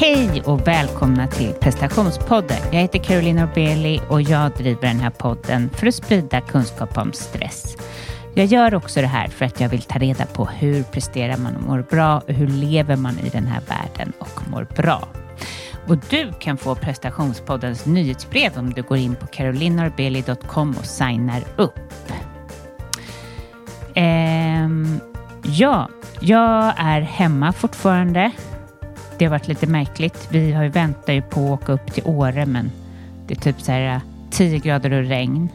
Hej och välkomna till prestationspodden. Jag heter Caroline Norbeli och jag driver den här podden för att sprida kunskap om stress. Jag gör också det här för att jag vill ta reda på hur presterar man och mår bra och hur lever man i den här världen och mår bra. Och du kan få prestationspoddens nyhetsbrev om du går in på carolinorbeli.com och signar upp. Ehm, ja, jag är hemma fortfarande. Det har varit lite märkligt. Vi har ju väntat ju på att åka upp till Åre, men det är typ så här äh, 10 grader och regn.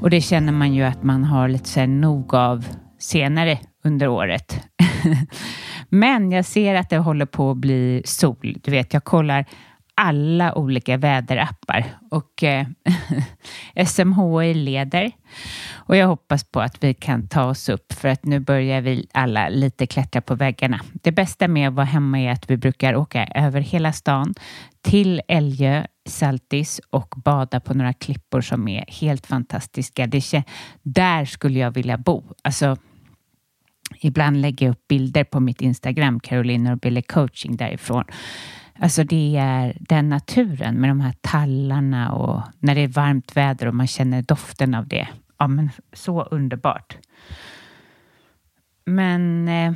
Och det känner man ju att man har lite så här nog av senare under året. men jag ser att det håller på att bli sol. Du vet, jag kollar alla olika väderappar och eh, SMHI leder. Och jag hoppas på att vi kan ta oss upp för att nu börjar vi alla lite klättra på väggarna. Det bästa med att vara hemma är att vi brukar åka över hela stan till Älgö, Saltis och bada på några klippor som är helt fantastiska. Det, där skulle jag vilja bo. Alltså, ibland lägger jag upp bilder på mitt Instagram, Caroline och coaching därifrån. Alltså det är den naturen med de här tallarna och när det är varmt väder och man känner doften av det. Ja, men så underbart. Men eh,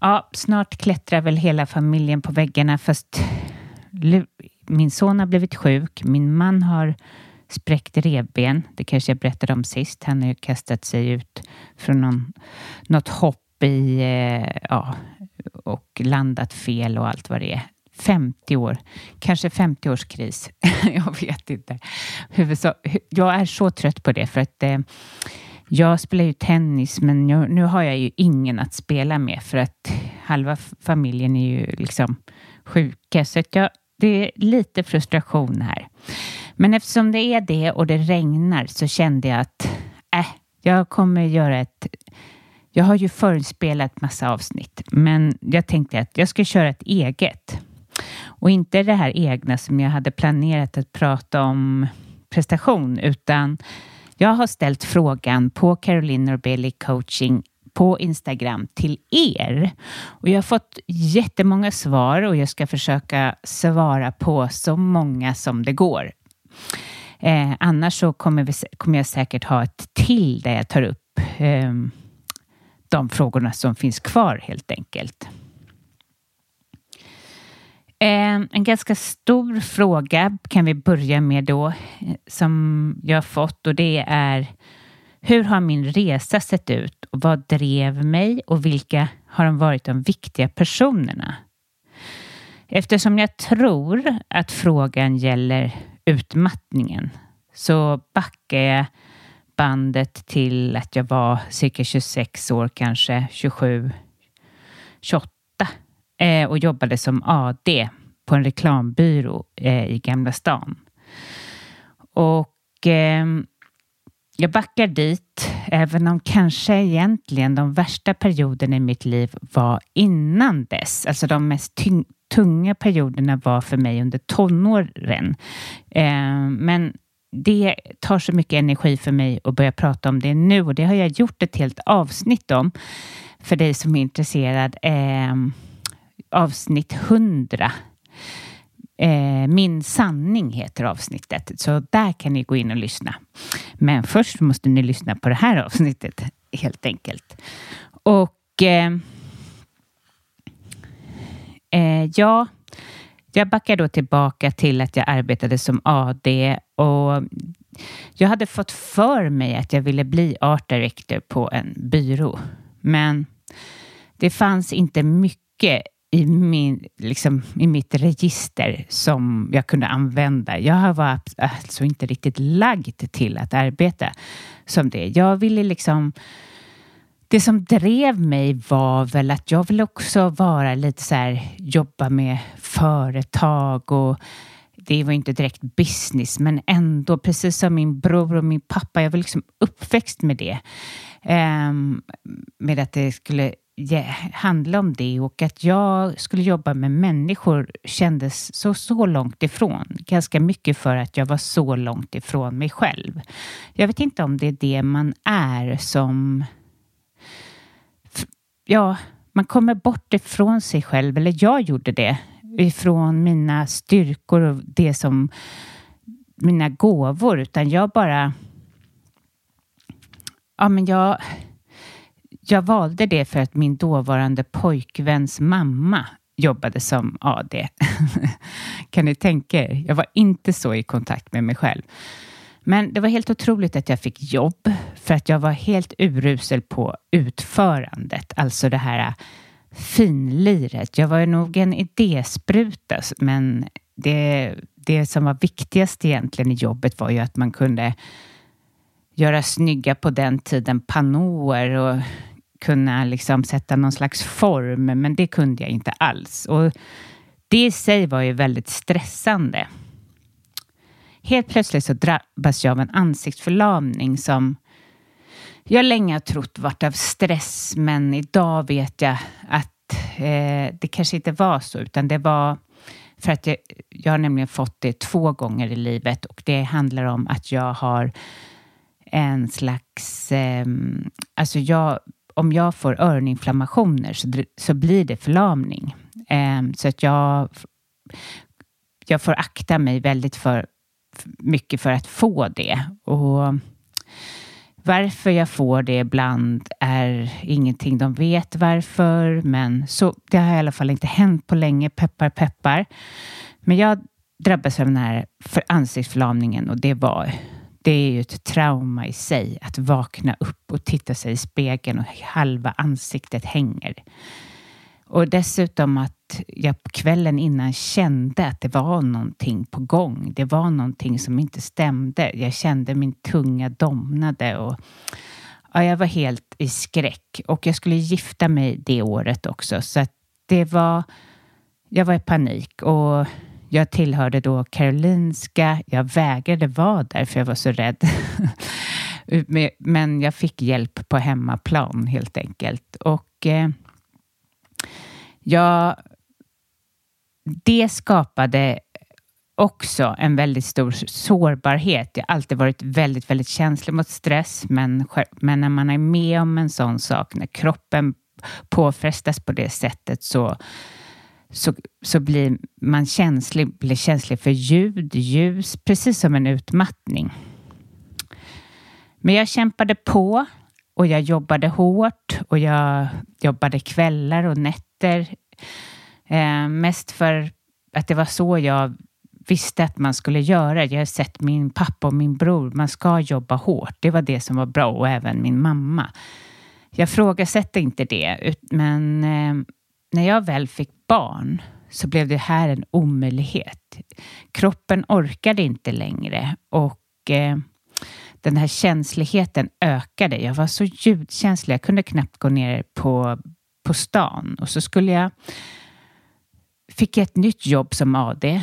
ja, snart klättrar väl hela familjen på väggarna fast min son har blivit sjuk. Min man har spräckt revben. Det kanske jag berättade om sist. Han har ju kastat sig ut från någon, något hopp i, eh, ja, och landat fel och allt vad det är. 50 år, kanske 50 års kris. jag vet inte. Jag är så trött på det för att eh, jag spelar ju tennis men jag, nu har jag ju ingen att spela med för att halva familjen är ju liksom sjuka. Så att jag, det är lite frustration här. Men eftersom det är det och det regnar så kände jag att äh, jag kommer göra ett jag har ju förinspelat massa avsnitt, men jag tänkte att jag ska köra ett eget. Och inte det här egna som jag hade planerat att prata om prestation, utan jag har ställt frågan på Caroline Norbelli coaching på Instagram till er. Och jag har fått jättemånga svar och jag ska försöka svara på så många som det går. Eh, annars så kommer, vi, kommer, jag säkert ha ett till där jag tar upp eh, de frågorna som finns kvar helt enkelt. Eh, en ganska stor fråga kan vi börja med då eh, som jag har fått och det är hur har min resa sett ut och vad drev mig och vilka har de varit de viktiga personerna? Eftersom jag tror att frågan gäller utmattningen så backar jag bandet till att jag var cirka 26 år, kanske 27, 28 eh, och jobbade som AD på en reklambyrå eh, i Gamla stan. Och eh, jag backar dit, även om kanske egentligen de värsta perioderna i mitt liv var innan dess. Alltså de mest tunga perioderna var för mig under tonåren. Eh, men det tar så mycket energi för mig att börja prata om det nu och det har jag gjort ett helt avsnitt om för dig som är intresserad. Eh, avsnitt 100 Eh, Min sanning heter avsnittet, så där kan ni gå in och lyssna. Men först måste ni lyssna på det här avsnittet helt enkelt. Och eh, eh, ja, jag backar då tillbaka till att jag arbetade som AD och jag hade fått för mig att jag ville bli art director på en byrå. Men det fanns inte mycket i, min, liksom, i mitt register som jag kunde använda. Jag var äh, alltså inte riktigt lagd till att arbeta som det. Jag ville liksom... Det som drev mig var väl att jag ville också vara lite så här, jobba med företag och det var inte direkt business, men ändå, precis som min bror och min pappa, jag var liksom uppväxt med det. Um, med att det skulle handla om det och att jag skulle jobba med människor kändes så, så långt ifrån. Ganska mycket för att jag var så långt ifrån mig själv. Jag vet inte om det är det man är som... Ja, man kommer bort ifrån sig själv, eller jag gjorde det, ifrån mina styrkor och det som mina gåvor, utan jag bara... Ja, men jag jag valde det för att min dåvarande pojkväns mamma jobbade som AD. kan ni tänka er? Jag var inte så i kontakt med mig själv. Men det var helt otroligt att jag fick jobb för att jag var helt urusel på utförandet, alltså det här äh, finliret. Jag var nog en idéspruta, men det, det som var viktigast egentligen i jobbet var ju att man kunde göra snygga på den tiden pannåer och kunna liksom sätta någon slags form, men det kunde jag inte alls. Och det i sig var ju väldigt stressande. Helt plötsligt så drabbas jag av en ansiktsförlamning som jag länge har trott varit av stress, men idag vet jag att eh, det kanske inte var så, utan det var för att jag, jag har nämligen fått det två gånger i livet och det handlar om att jag har en slags... Eh, alltså jag om jag får öroninflammationer så, så blir det förlamning. Eh, så att jag, jag får akta mig väldigt för, mycket för att få det. Och varför jag får det ibland är ingenting de vet varför, men så, det har i alla fall inte hänt på länge, peppar peppar. Men jag drabbades av den här för ansiktsförlamningen och det var det är ju ett trauma i sig att vakna upp och titta sig i spegeln och halva ansiktet hänger. Och dessutom att jag på kvällen innan kände att det var någonting på gång. Det var någonting som inte stämde. Jag kände min tunga domnade och ja, jag var helt i skräck. Och jag skulle gifta mig det året också, så att det var... Jag var i panik och jag tillhörde då Karolinska. Jag vägrade vara där för jag var så rädd. Men jag fick hjälp på hemmaplan helt enkelt. Och eh, jag, det skapade också en väldigt stor sårbarhet. Jag har alltid varit väldigt, väldigt känslig mot stress, men, men när man är med om en sån sak, när kroppen påfrestas på det sättet så så, så blir man känslig, blir känslig för ljud, ljus, precis som en utmattning. Men jag kämpade på och jag jobbade hårt och jag jobbade kvällar och nätter. Eh, mest för att det var så jag visste att man skulle göra. Jag har sett min pappa och min bror, man ska jobba hårt. Det var det som var bra och även min mamma. Jag frågasätter inte det, men eh, när jag väl fick barn så blev det här en omöjlighet. Kroppen orkade inte längre och eh, den här känsligheten ökade. Jag var så ljudkänslig, jag kunde knappt gå ner på, på stan och så skulle jag fick jag ett nytt jobb som AD,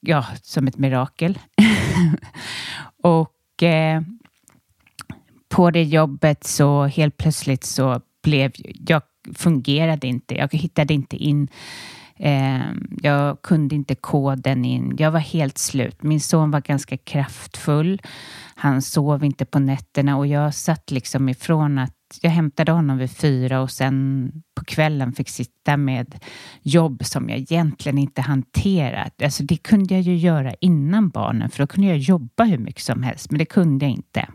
ja, som ett mirakel. och eh, på det jobbet så helt plötsligt så blev jag fungerade inte. Jag hittade inte in. Eh, jag kunde inte koden in. Jag var helt slut. Min son var ganska kraftfull. Han sov inte på nätterna och jag satt liksom ifrån att jag hämtade honom vid fyra och sen på kvällen fick sitta med jobb som jag egentligen inte hanterat. Alltså det kunde jag ju göra innan barnen för då kunde jag jobba hur mycket som helst, men det kunde jag inte.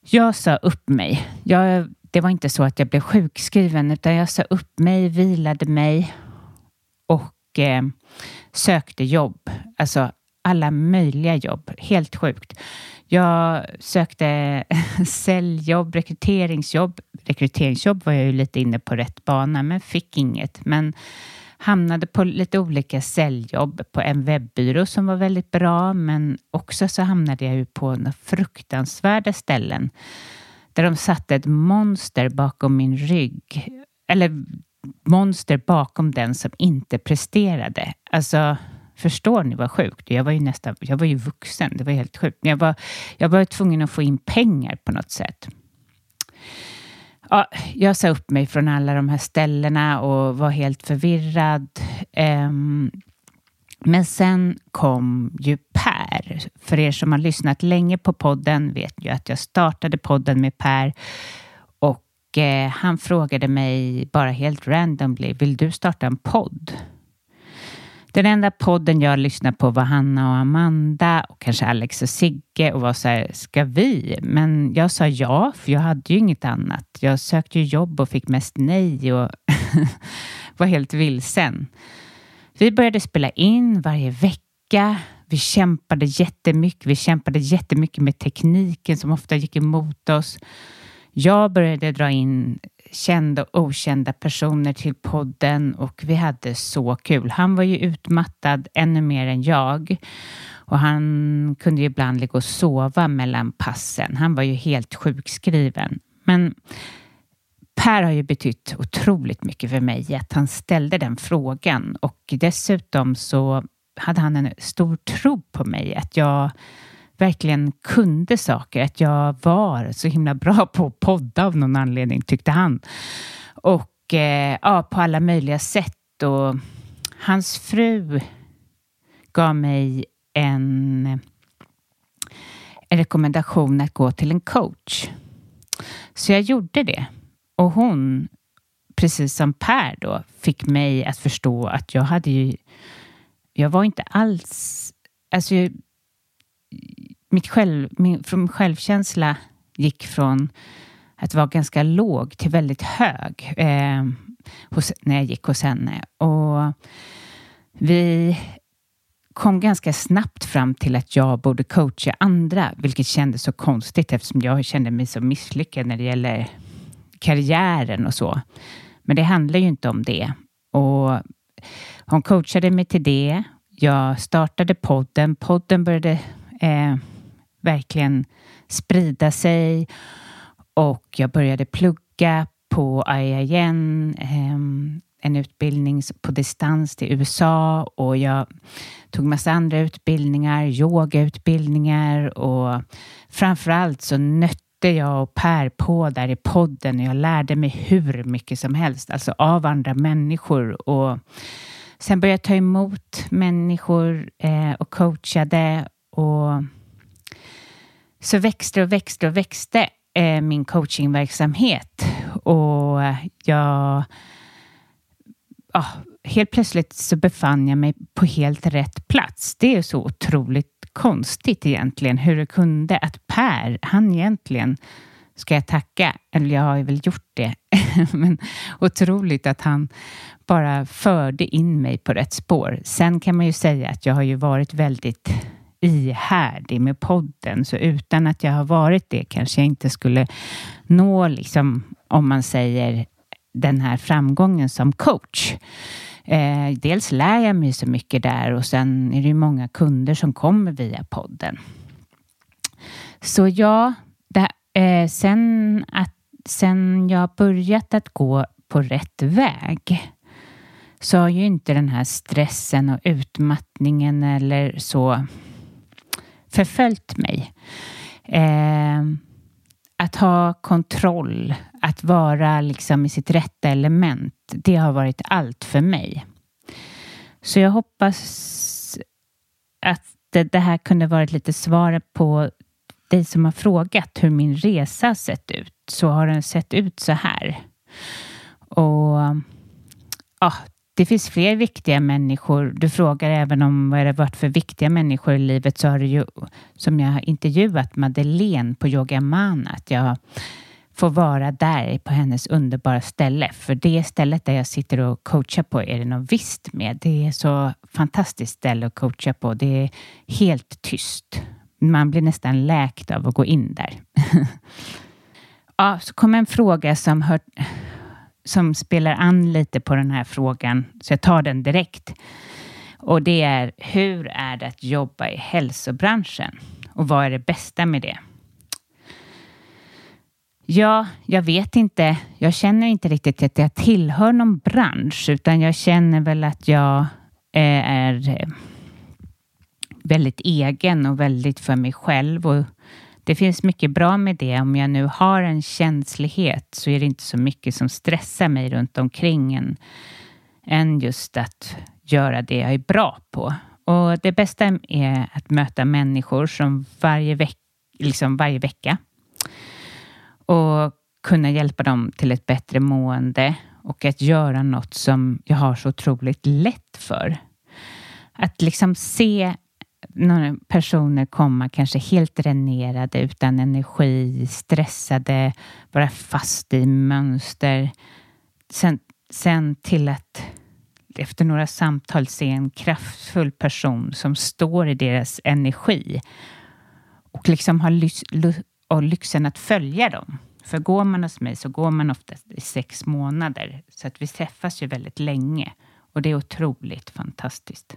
Jag sa upp mig. Jag, det var inte så att jag blev sjukskriven utan jag sa upp mig, vilade mig och eh, sökte jobb. Alltså alla möjliga jobb. Helt sjukt. Jag sökte säljjobb, rekryteringsjobb. Rekryteringsjobb var jag ju lite inne på rätt bana, men fick inget. Men hamnade på lite olika säljjobb på en webbyrå som var väldigt bra, men också så hamnade jag ju på några fruktansvärda ställen där de satte ett monster bakom min rygg. Eller monster bakom den som inte presterade. Alltså, Förstår ni vad sjukt? Jag var ju nästan, jag var ju vuxen. Det var helt sjukt. Jag var, jag var tvungen att få in pengar på något sätt. Ja, jag sa upp mig från alla de här ställena och var helt förvirrad. Um, men sen kom ju Per. För er som har lyssnat länge på podden vet ju att jag startade podden med Per. Och eh, han frågade mig bara helt randomly, vill du starta en podd? Den enda podden jag lyssnade på var Hanna och Amanda och kanske Alex och Sigge och var så här, ska vi? Men jag sa ja, för jag hade ju inget annat. Jag sökte ju jobb och fick mest nej och var helt vilsen. Vi började spela in varje vecka. Vi kämpade jättemycket. Vi kämpade jättemycket med tekniken som ofta gick emot oss. Jag började dra in kända och okända personer till podden och vi hade så kul. Han var ju utmattad ännu mer än jag och han kunde ju ibland ligga och sova mellan passen. Han var ju helt sjukskriven. Men Per har ju betytt otroligt mycket för mig att han ställde den frågan och dessutom så hade han en stor tro på mig att jag verkligen kunde saker, att jag var så himla bra på att podda av någon anledning, tyckte han. Och eh, ja, på alla möjliga sätt. Och hans fru gav mig en, en rekommendation att gå till en coach. Så jag gjorde det. Och hon, precis som Per då, fick mig att förstå att jag hade ju... Jag var inte alls... Alltså, mitt själv, min, från självkänsla gick från att vara ganska låg till väldigt hög eh, hos, när jag gick hos henne. Och vi kom ganska snabbt fram till att jag borde coacha andra, vilket kändes så konstigt eftersom jag kände mig så misslyckad när det gäller karriären och så. Men det handlar ju inte om det. Och hon coachade mig till det. Jag startade podden. Podden började eh, verkligen sprida sig. Och jag började plugga på IIN, eh, en utbildning på distans till USA och jag tog massa andra utbildningar, yogautbildningar. Och framför allt så nötte jag och Per på där i podden. Och jag lärde mig hur mycket som helst, alltså av andra människor. Och sen började jag ta emot människor eh, och coachade och så växte och växte och växte eh, min coachingverksamhet. Och jag ja, helt plötsligt så befann jag mig på helt rätt plats. Det är så otroligt konstigt egentligen hur det kunde att Per, han egentligen ska jag tacka, eller jag har väl gjort det, men otroligt att han bara förde in mig på rätt spår. Sen kan man ju säga att jag har ju varit väldigt ihärdig med podden, så utan att jag har varit det kanske jag inte skulle nå, liksom, om man säger den här framgången som coach. Eh, dels lär jag mig så mycket där och sen är det ju många kunder som kommer via podden. Så ja, det, eh, sen, att, sen jag börjat att gå på rätt väg så har ju inte den här stressen och utmattningen eller så förföljt mig. Eh, att ha kontroll, att vara liksom i sitt rätta element, det har varit allt för mig. Så jag hoppas att det, det här kunde varit lite svar på dig som har frågat hur min resa sett ut. Så har den sett ut så här. Och ja, det finns fler viktiga människor. Du frågar även om vad det varit för viktiga människor i livet så har du ju, som jag har intervjuat Madeleine på Yoga Man, att jag får vara där på hennes underbara ställe. För det stället där jag sitter och coachar på är det något visst med. Det är så fantastiskt ställe att coacha på. Det är helt tyst. Man blir nästan läkt av att gå in där. ja, så kom en fråga som hör, som spelar an lite på den här frågan, så jag tar den direkt. Och det är, hur är det att jobba i hälsobranschen? Och vad är det bästa med det? Ja, jag vet inte. Jag känner inte riktigt att jag tillhör någon bransch, utan jag känner väl att jag eh, är eh, väldigt egen och väldigt för mig själv. Och det finns mycket bra med det. Om jag nu har en känslighet så är det inte så mycket som stressar mig runt omkring en, än just att göra det jag är bra på. Och det bästa är att möta människor som varje, veck liksom varje vecka och kunna hjälpa dem till ett bättre mående och att göra något som jag har så otroligt lätt för. Att liksom se några personer komma kanske helt dränerade, utan energi, stressade, vara fast i mönster. Sen, sen till att efter några samtal se en kraftfull person som står i deras energi och liksom har lys och lyxen att följa dem. För går man hos mig så går man oftast i sex månader, så att vi träffas ju väldigt länge och det är otroligt fantastiskt.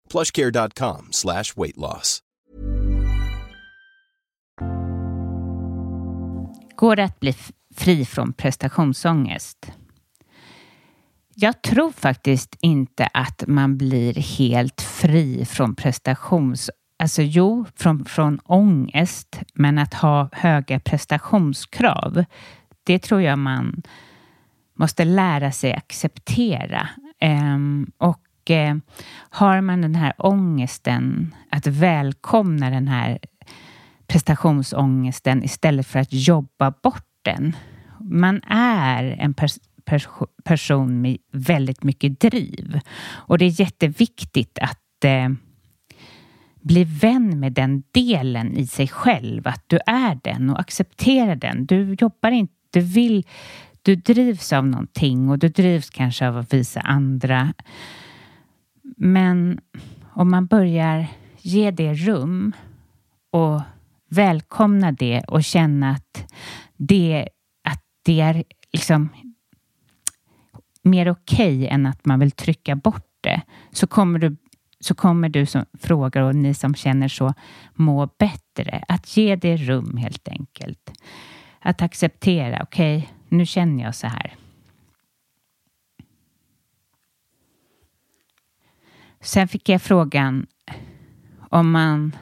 Plushcare.com slash weight loss. Går det att bli fri från prestationsångest? Jag tror faktiskt inte att man blir helt fri från prestationsångest Alltså jo, från, från ångest, men att ha höga prestationskrav, det tror jag man måste lära sig acceptera. Um, och uh, har man den här ångesten, att välkomna den här prestationsångesten istället för att jobba bort den. Man är en pers pers person med väldigt mycket driv och det är jätteviktigt att eh, bli vän med den delen i sig själv, att du är den och acceptera den. Du jobbar inte, du vill, du drivs av någonting och du drivs kanske av att visa andra. Men om man börjar ge det rum och välkomna det och känna att det, att det är liksom mer okej okay än att man vill trycka bort det, så kommer du så kommer du som frågar och ni som känner så må bättre. Att ge det rum helt enkelt. Att acceptera, okej, okay, nu känner jag så här. Sen fick jag frågan om man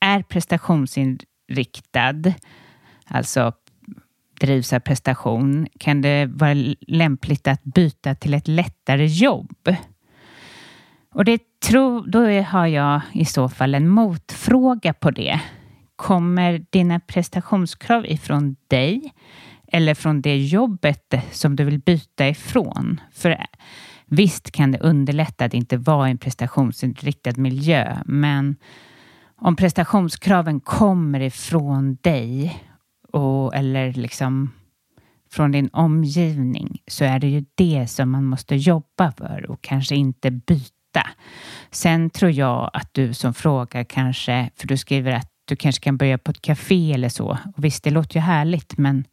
är prestationsinriktad, alltså drivs av prestation, kan det vara lämpligt att byta till ett lättare jobb? Och det tror, då har jag i så fall en motfråga på det. Kommer dina prestationskrav ifrån dig eller från det jobbet som du vill byta ifrån? För visst kan det underlätta att inte vara i en prestationsinriktad miljö, men om prestationskraven kommer ifrån dig och, eller liksom från din omgivning så är det ju det som man måste jobba för och kanske inte byta. Sen tror jag att du som frågar kanske, för du skriver att du kanske kan börja på ett café eller så. Och visst, det låter ju härligt, men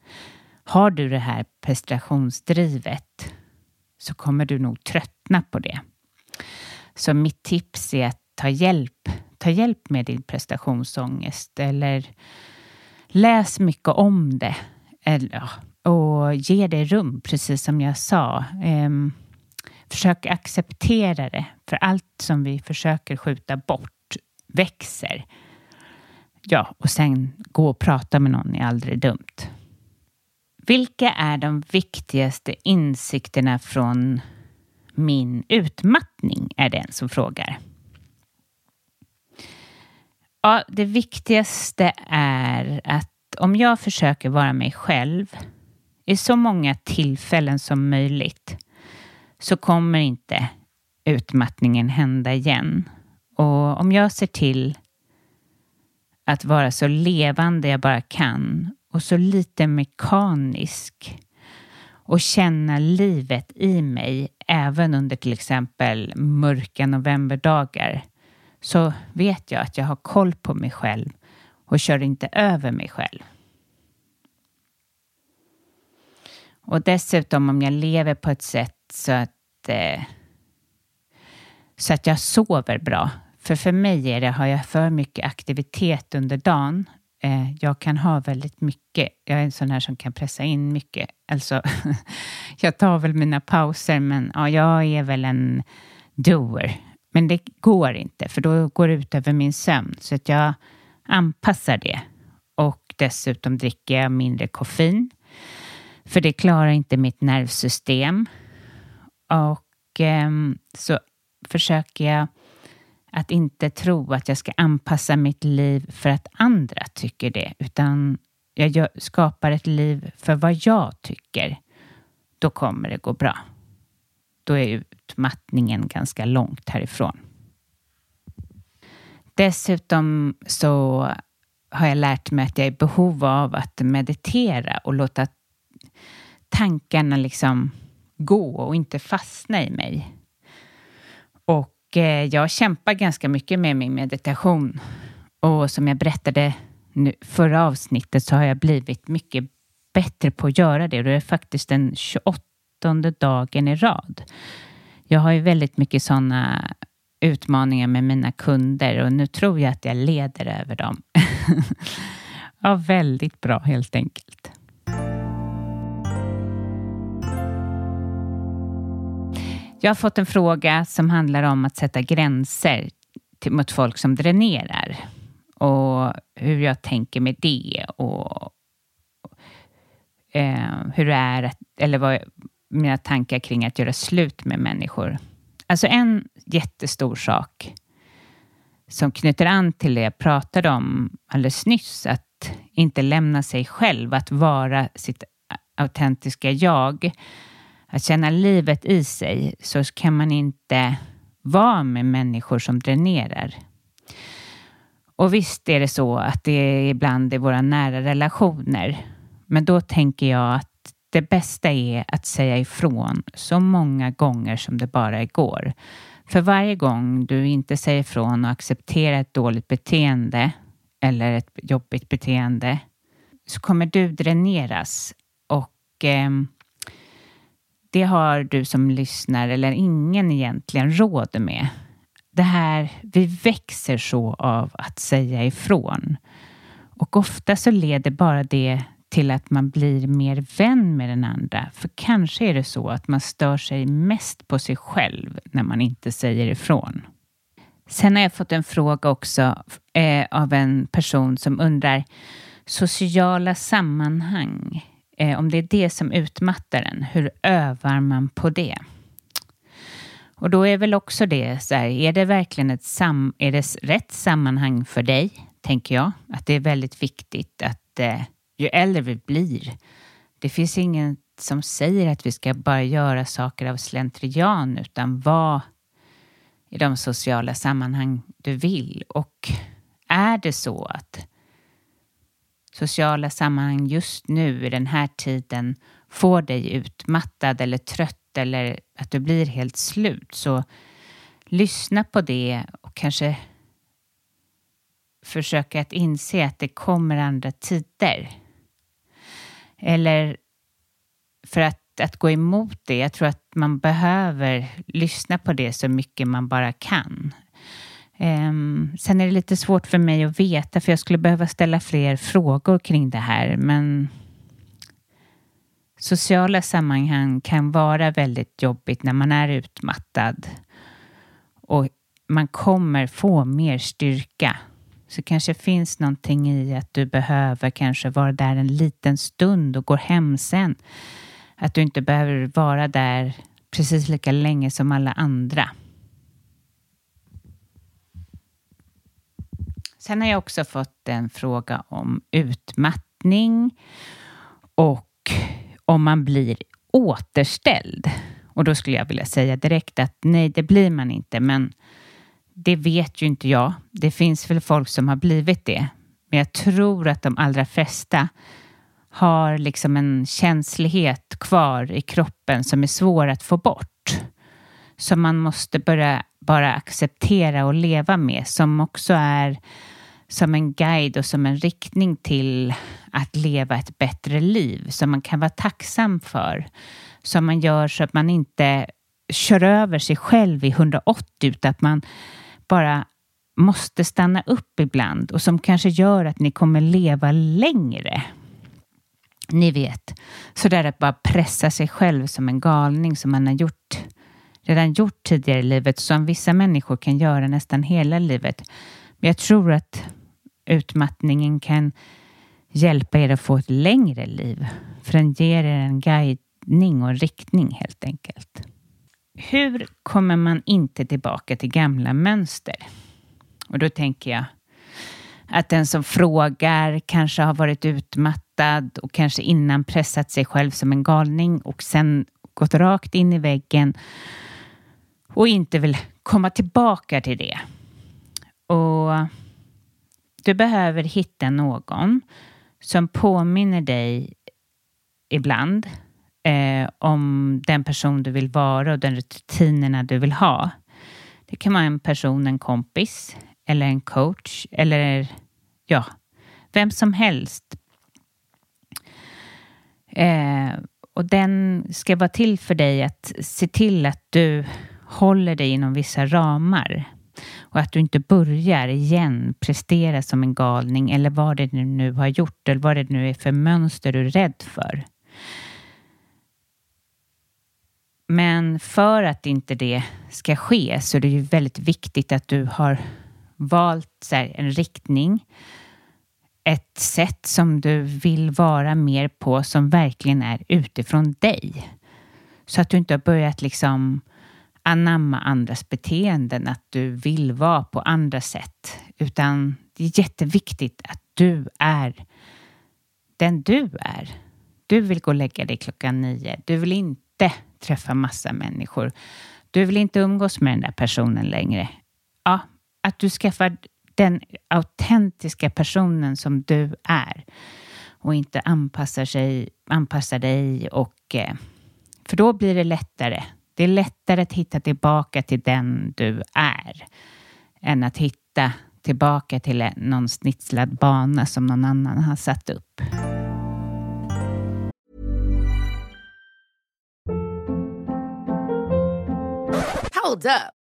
har du det här prestationsdrivet så kommer du nog tröttna på det. Så mitt tips är att ta hjälp. Ta hjälp med din prestationsångest eller läs mycket om det. Eller, och ge det rum, precis som jag sa. Ehm, försök acceptera det, för allt som vi försöker skjuta bort växer. Ja, och sen gå och prata med någon är aldrig dumt. Vilka är de viktigaste insikterna från min utmattning? Är det en som frågar. Ja, det viktigaste är att om jag försöker vara mig själv i så många tillfällen som möjligt så kommer inte utmattningen hända igen. Och om jag ser till att vara så levande jag bara kan och så lite mekanisk och känna livet i mig även under till exempel mörka novemberdagar så vet jag att jag har koll på mig själv och kör inte över mig själv. Och dessutom om jag lever på ett sätt så att, eh, så att jag sover bra. För för mig är det, har jag för mycket aktivitet under dagen Eh, jag kan ha väldigt mycket. Jag är en sån här som kan pressa in mycket. Alltså, jag tar väl mina pauser, men ja, jag är väl en doer. Men det går inte, för då går det ut över min sömn. Så att jag anpassar det. Och dessutom dricker jag mindre koffein. För det klarar inte mitt nervsystem. Och eh, så försöker jag att inte tro att jag ska anpassa mitt liv för att andra tycker det, utan jag skapar ett liv för vad jag tycker. Då kommer det gå bra. Då är utmattningen ganska långt härifrån. Dessutom så har jag lärt mig att jag är i behov av att meditera och låta tankarna liksom gå och inte fastna i mig. Och Eh, jag kämpar ganska mycket med min meditation. Och som jag berättade nu, förra avsnittet så har jag blivit mycket bättre på att göra det. Och det är faktiskt den 28 dagen i rad. Jag har ju väldigt mycket sådana utmaningar med mina kunder och nu tror jag att jag leder över dem. ja, väldigt bra helt enkelt. Jag har fått en fråga som handlar om att sätta gränser till, mot folk som dränerar och hur jag tänker med det och eh, hur det är, att, eller vad mina tankar kring att göra slut med människor. Alltså en jättestor sak som knyter an till det jag pratade om alldeles nyss, att inte lämna sig själv, att vara sitt autentiska jag att känna livet i sig så kan man inte vara med människor som dränerar. Och visst är det så att det är ibland i våra nära relationer. Men då tänker jag att det bästa är att säga ifrån så många gånger som det bara går. För varje gång du inte säger ifrån och accepterar ett dåligt beteende eller ett jobbigt beteende så kommer du dräneras och eh, det har du som lyssnar, eller ingen egentligen, råd med. Det här, vi växer så av att säga ifrån. Och ofta så leder bara det till att man blir mer vän med den andra. För kanske är det så att man stör sig mest på sig själv när man inte säger ifrån. Sen har jag fått en fråga också eh, av en person som undrar sociala sammanhang. Eh, om det är det som utmattar en, hur övar man på det? Och då är väl också det så här, är det verkligen ett sam, är det rätt sammanhang för dig? Tänker jag. Att det är väldigt viktigt att eh, ju äldre vi blir, det finns ingen som säger att vi ska bara göra saker av slentrian, utan vara i de sociala sammanhang du vill. Och är det så att sociala sammanhang just nu i den här tiden får dig utmattad eller trött eller att du blir helt slut, så lyssna på det och kanske försöka att inse att det kommer andra tider. Eller för att att gå emot det. Jag tror att man behöver lyssna på det så mycket man bara kan. Um, sen är det lite svårt för mig att veta, för jag skulle behöva ställa fler frågor kring det här, men sociala sammanhang kan vara väldigt jobbigt när man är utmattad och man kommer få mer styrka. Så kanske finns någonting i att du behöver kanske vara där en liten stund och gå hem sen. Att du inte behöver vara där precis lika länge som alla andra. Sen har jag också fått en fråga om utmattning och om man blir återställd. Och då skulle jag vilja säga direkt att nej, det blir man inte, men det vet ju inte jag. Det finns väl folk som har blivit det, men jag tror att de allra flesta har liksom en känslighet kvar i kroppen som är svår att få bort. Som man måste börja bara acceptera och leva med, som också är som en guide och som en riktning till att leva ett bättre liv som man kan vara tacksam för. Som man gör så att man inte kör över sig själv i 180 utan att man bara måste stanna upp ibland och som kanske gör att ni kommer leva längre. Ni vet, så där att bara pressa sig själv som en galning som man har gjort, redan gjort tidigare i livet, som vissa människor kan göra nästan hela livet. Men jag tror att utmattningen kan hjälpa er att få ett längre liv, för den ger er en guidning och en riktning helt enkelt. Hur kommer man inte tillbaka till gamla mönster? Och då tänker jag att den som frågar kanske har varit utmattad och kanske innan pressat sig själv som en galning och sen gått rakt in i väggen och inte vill komma tillbaka till det. Och du behöver hitta någon som påminner dig ibland eh, om den person du vill vara och de rutinerna du vill ha. Det kan vara en person, en kompis eller en coach eller ja, vem som helst. Eh, och den ska vara till för dig att se till att du håller dig inom vissa ramar och att du inte börjar igen prestera som en galning eller vad det nu har gjort eller vad det nu är för mönster du är rädd för. Men för att inte det ska ske så är det ju väldigt viktigt att du har valt här, en riktning, ett sätt som du vill vara mer på som verkligen är utifrån dig. Så att du inte har börjat liksom anamma andras beteenden, att du vill vara på andra sätt, utan det är jätteviktigt att du är den du är. Du vill gå och lägga dig klockan nio. Du vill inte träffa massa människor. Du vill inte umgås med den där personen längre. Ja, att du skaffar den autentiska personen som du är och inte anpassar, sig, anpassar dig och eh, för då blir det lättare. Det är lättare att hitta tillbaka till den du är än att hitta tillbaka till någon snitslad bana som någon annan har satt upp. Hold up.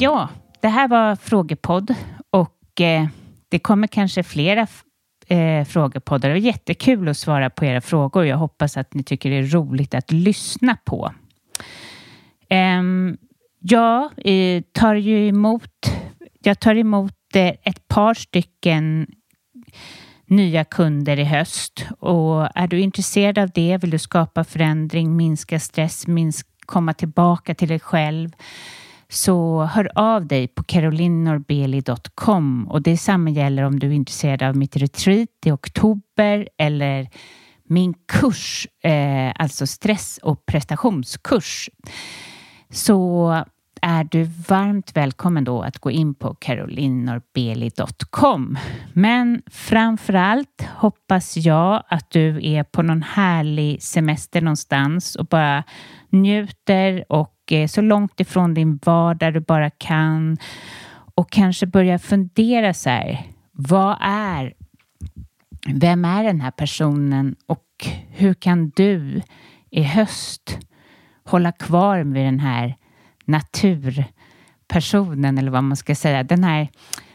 Ja, det här var Frågepodd och eh, det kommer kanske flera eh, frågepoddar. Det var jättekul att svara på era frågor. Jag hoppas att ni tycker det är roligt att lyssna på. Ehm, jag tar ju emot, jag tar emot eh, ett par stycken nya kunder i höst och är du intresserad av det, vill du skapa förändring, minska stress, minska, komma tillbaka till dig själv så hör av dig på carolinnorbeli.com och detsamma gäller om du är intresserad av mitt retreat i oktober eller min kurs, eh, alltså stress och prestationskurs. Så är du varmt välkommen då att gå in på carolinnorbeli.com. Men framför allt hoppas jag att du är på någon härlig semester någonstans och bara njuter och Eh, så långt ifrån din vardag du bara kan och kanske börja fundera så här. Vad är, vem är den här personen och hur kan du i höst hålla kvar med den här naturpersonen eller vad man ska säga. Den här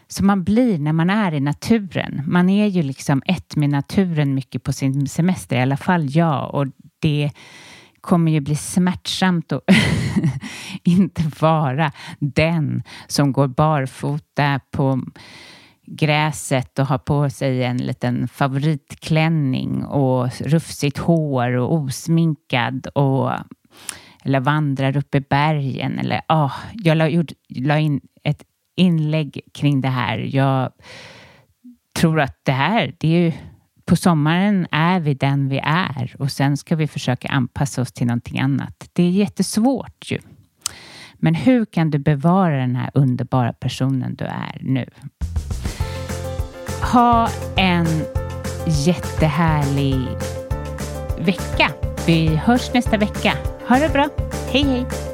som man blir när man är i naturen. Man är ju liksom ett med naturen mycket på sin semester, i alla fall jag. Och det kommer ju bli smärtsamt att inte vara den som går barfota på gräset och har på sig en liten favoritklänning och rufsigt hår och osminkad och eller vandrar upp i bergen eller ja, oh, jag la, gjort, la in ett inlägg kring det här. Jag tror att det här, det är ju på sommaren är vi den vi är och sen ska vi försöka anpassa oss till någonting annat. Det är jättesvårt ju. Men hur kan du bevara den här underbara personen du är nu? Ha en jättehärlig vecka. Vi hörs nästa vecka. Ha det bra. Hej hej!